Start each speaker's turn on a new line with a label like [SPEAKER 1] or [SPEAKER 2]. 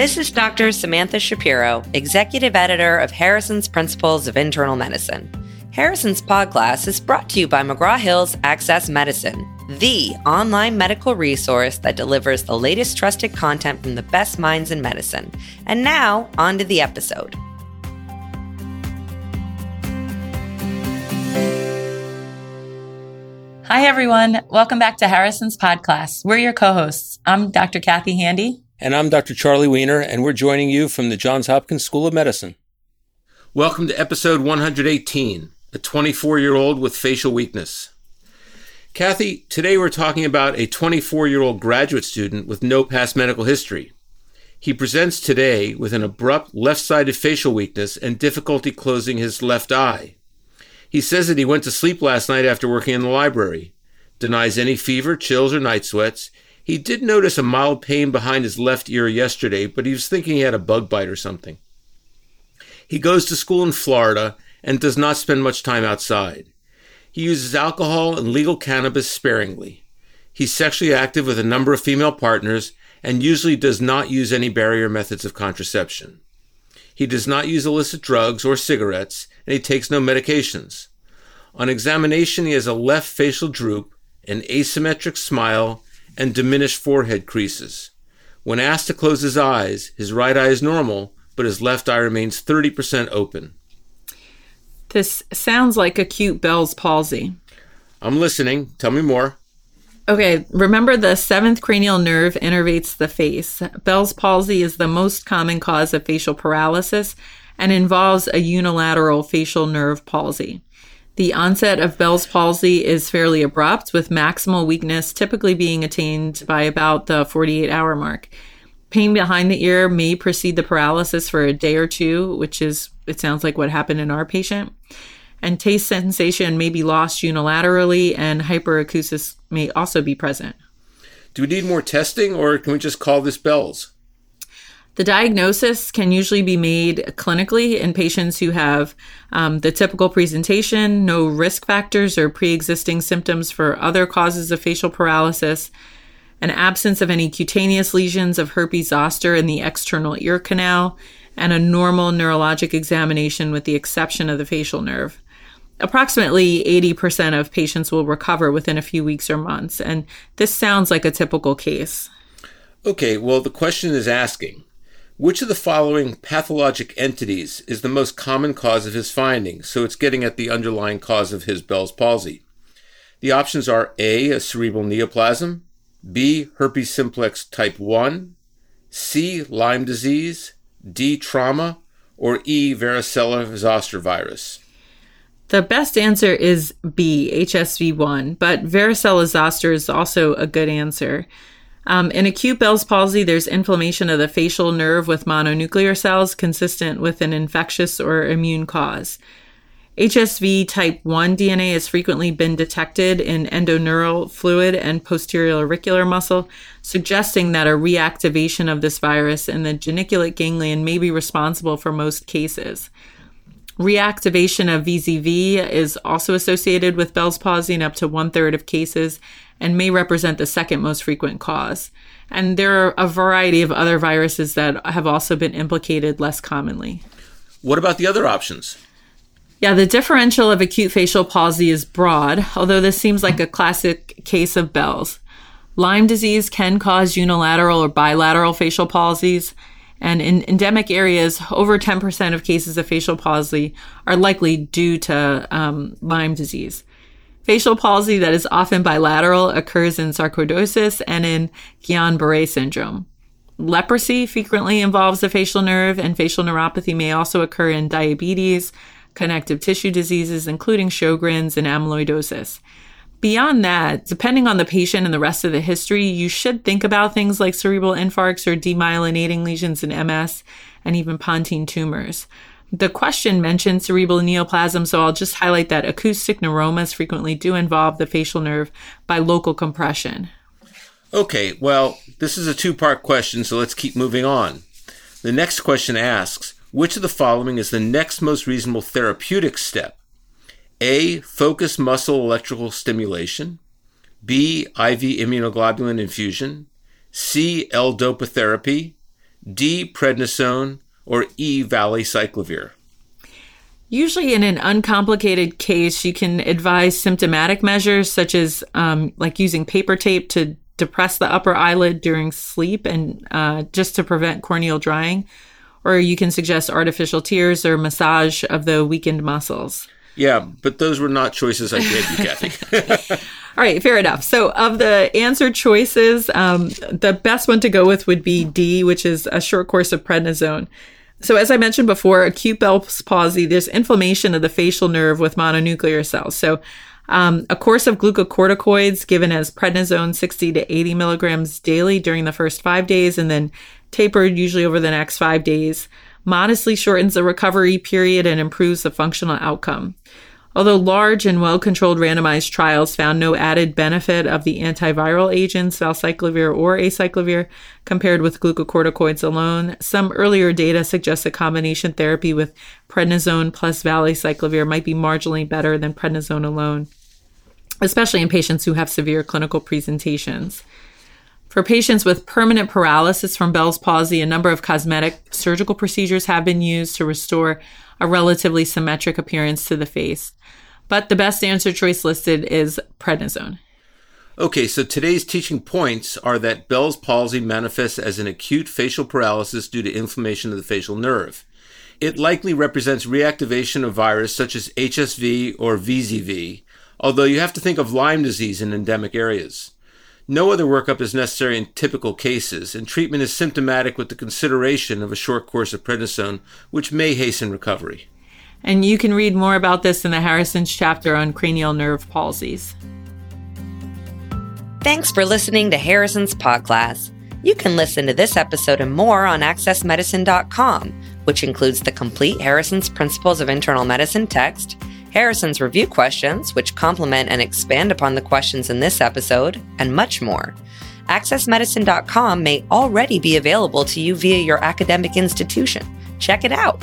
[SPEAKER 1] This is Dr. Samantha Shapiro, Executive Editor of Harrison's Principles of Internal Medicine. Harrison's Podclass is brought to you by McGraw Hill's Access Medicine, the online medical resource that delivers the latest trusted content from the best minds in medicine. And now, on to the episode.
[SPEAKER 2] Hi, everyone. Welcome back to Harrison's Podclass. We're your co hosts. I'm Dr. Kathy Handy.
[SPEAKER 3] And I'm Dr. Charlie Wiener, and we're joining you from the Johns Hopkins School of Medicine. Welcome to episode 118 A 24 year old with facial weakness. Kathy, today we're talking about a 24 year old graduate student with no past medical history. He presents today with an abrupt left sided facial weakness and difficulty closing his left eye. He says that he went to sleep last night after working in the library, denies any fever, chills, or night sweats. He did notice a mild pain behind his left ear yesterday, but he was thinking he had a bug bite or something. He goes to school in Florida and does not spend much time outside. He uses alcohol and legal cannabis sparingly. He's sexually active with a number of female partners and usually does not use any barrier methods of contraception. He does not use illicit drugs or cigarettes, and he takes no medications. On examination, he has a left facial droop, an asymmetric smile, and diminished forehead creases. When asked to close his eyes, his right eye is normal, but his left eye remains 30% open.
[SPEAKER 2] This sounds like acute Bell's palsy.
[SPEAKER 3] I'm listening. Tell me more.
[SPEAKER 2] Okay, remember the seventh cranial nerve innervates the face. Bell's palsy is the most common cause of facial paralysis and involves a unilateral facial nerve palsy. The onset of Bell's palsy is fairly abrupt, with maximal weakness typically being attained by about the 48 hour mark. Pain behind the ear may precede the paralysis for a day or two, which is, it sounds like what happened in our patient. And taste sensation may be lost unilaterally, and hyperacusis may also be present.
[SPEAKER 3] Do we need more testing, or can we just call this Bell's?
[SPEAKER 2] The diagnosis can usually be made clinically in patients who have um, the typical presentation, no risk factors or pre existing symptoms for other causes of facial paralysis, an absence of any cutaneous lesions of herpes zoster in the external ear canal, and a normal neurologic examination with the exception of the facial nerve. Approximately 80% of patients will recover within a few weeks or months, and this sounds like a typical case.
[SPEAKER 3] Okay, well, the question is asking which of the following pathologic entities is the most common cause of his findings? So it's getting at the underlying cause of his Bell's palsy. The options are A, a cerebral neoplasm, B, herpes simplex type 1, C, Lyme disease, D, trauma, or E, varicella zoster virus?
[SPEAKER 2] The best answer is B, HSV1, but varicella zoster is also a good answer. Um, in acute Bell's palsy, there's inflammation of the facial nerve with mononuclear cells consistent with an infectious or immune cause. HSV type 1 DNA has frequently been detected in endoneurial fluid and posterior auricular muscle, suggesting that a reactivation of this virus in the geniculate ganglion may be responsible for most cases. Reactivation of VZV is also associated with Bell's palsy in up to one third of cases and may represent the second most frequent cause. And there are a variety of other viruses that have also been implicated less commonly.
[SPEAKER 3] What about the other options?
[SPEAKER 2] Yeah, the differential of acute facial palsy is broad, although this seems like a classic case of Bell's. Lyme disease can cause unilateral or bilateral facial palsies, and in endemic areas, over 10% of cases of facial palsy are likely due to um, Lyme disease. Facial palsy that is often bilateral occurs in sarcoidosis and in Guillain-Barré syndrome. Leprosy frequently involves the facial nerve, and facial neuropathy may also occur in diabetes, connective tissue diseases, including Sjogren's and amyloidosis. Beyond that, depending on the patient and the rest of the history, you should think about things like cerebral infarcts or demyelinating lesions in MS and even pontine tumors. The question mentioned cerebral neoplasm, so I'll just highlight that acoustic neuromas frequently do involve the facial nerve by local compression.
[SPEAKER 3] Okay, well, this is a two part question, so let's keep moving on. The next question asks which of the following is the next most reasonable therapeutic step? A. focus muscle electrical stimulation. B. IV immunoglobulin infusion. C. L-dopa therapy. D. Prednisone, or E. Valacyclovir?
[SPEAKER 2] Usually, in an uncomplicated case, you can advise symptomatic measures such as um, like using paper tape to depress the upper eyelid during sleep and uh, just to prevent corneal drying. Or you can suggest artificial tears or massage of the weakened muscles.
[SPEAKER 3] Yeah, but those were not choices I gave you, Kathy.
[SPEAKER 2] All right, fair enough. So, of the answer choices, um, the best one to go with would be D, which is a short course of prednisone. So, as I mentioned before, acute Bell's palsy, there's inflammation of the facial nerve with mononuclear cells. So, um, a course of glucocorticoids given as prednisone 60 to 80 milligrams daily during the first five days and then tapered usually over the next five days modestly shortens the recovery period and improves the functional outcome. Although large and well controlled randomized trials found no added benefit of the antiviral agents, valacyclovir or acyclovir, compared with glucocorticoids alone, some earlier data suggests that combination therapy with prednisone plus valacyclovir might be marginally better than prednisone alone, especially in patients who have severe clinical presentations. For patients with permanent paralysis from Bell's palsy, a number of cosmetic surgical procedures have been used to restore a relatively symmetric appearance to the face. But the best answer choice listed is prednisone.
[SPEAKER 3] Okay, so today's teaching points are that Bell's palsy manifests as an acute facial paralysis due to inflammation of the facial nerve. It likely represents reactivation of virus such as HSV or VZV, although you have to think of Lyme disease in endemic areas. No other workup is necessary in typical cases, and treatment is symptomatic with the consideration of a short course of prednisone, which may hasten recovery.
[SPEAKER 2] And you can read more about this in the Harrison's chapter on cranial nerve palsies.
[SPEAKER 1] Thanks for listening to Harrison's PodClass. You can listen to this episode and more on accessmedicine.com, which includes the complete Harrison's Principles of Internal Medicine text Harrison's review questions, which complement and expand upon the questions in this episode, and much more. AccessMedicine.com may already be available to you via your academic institution. Check it out.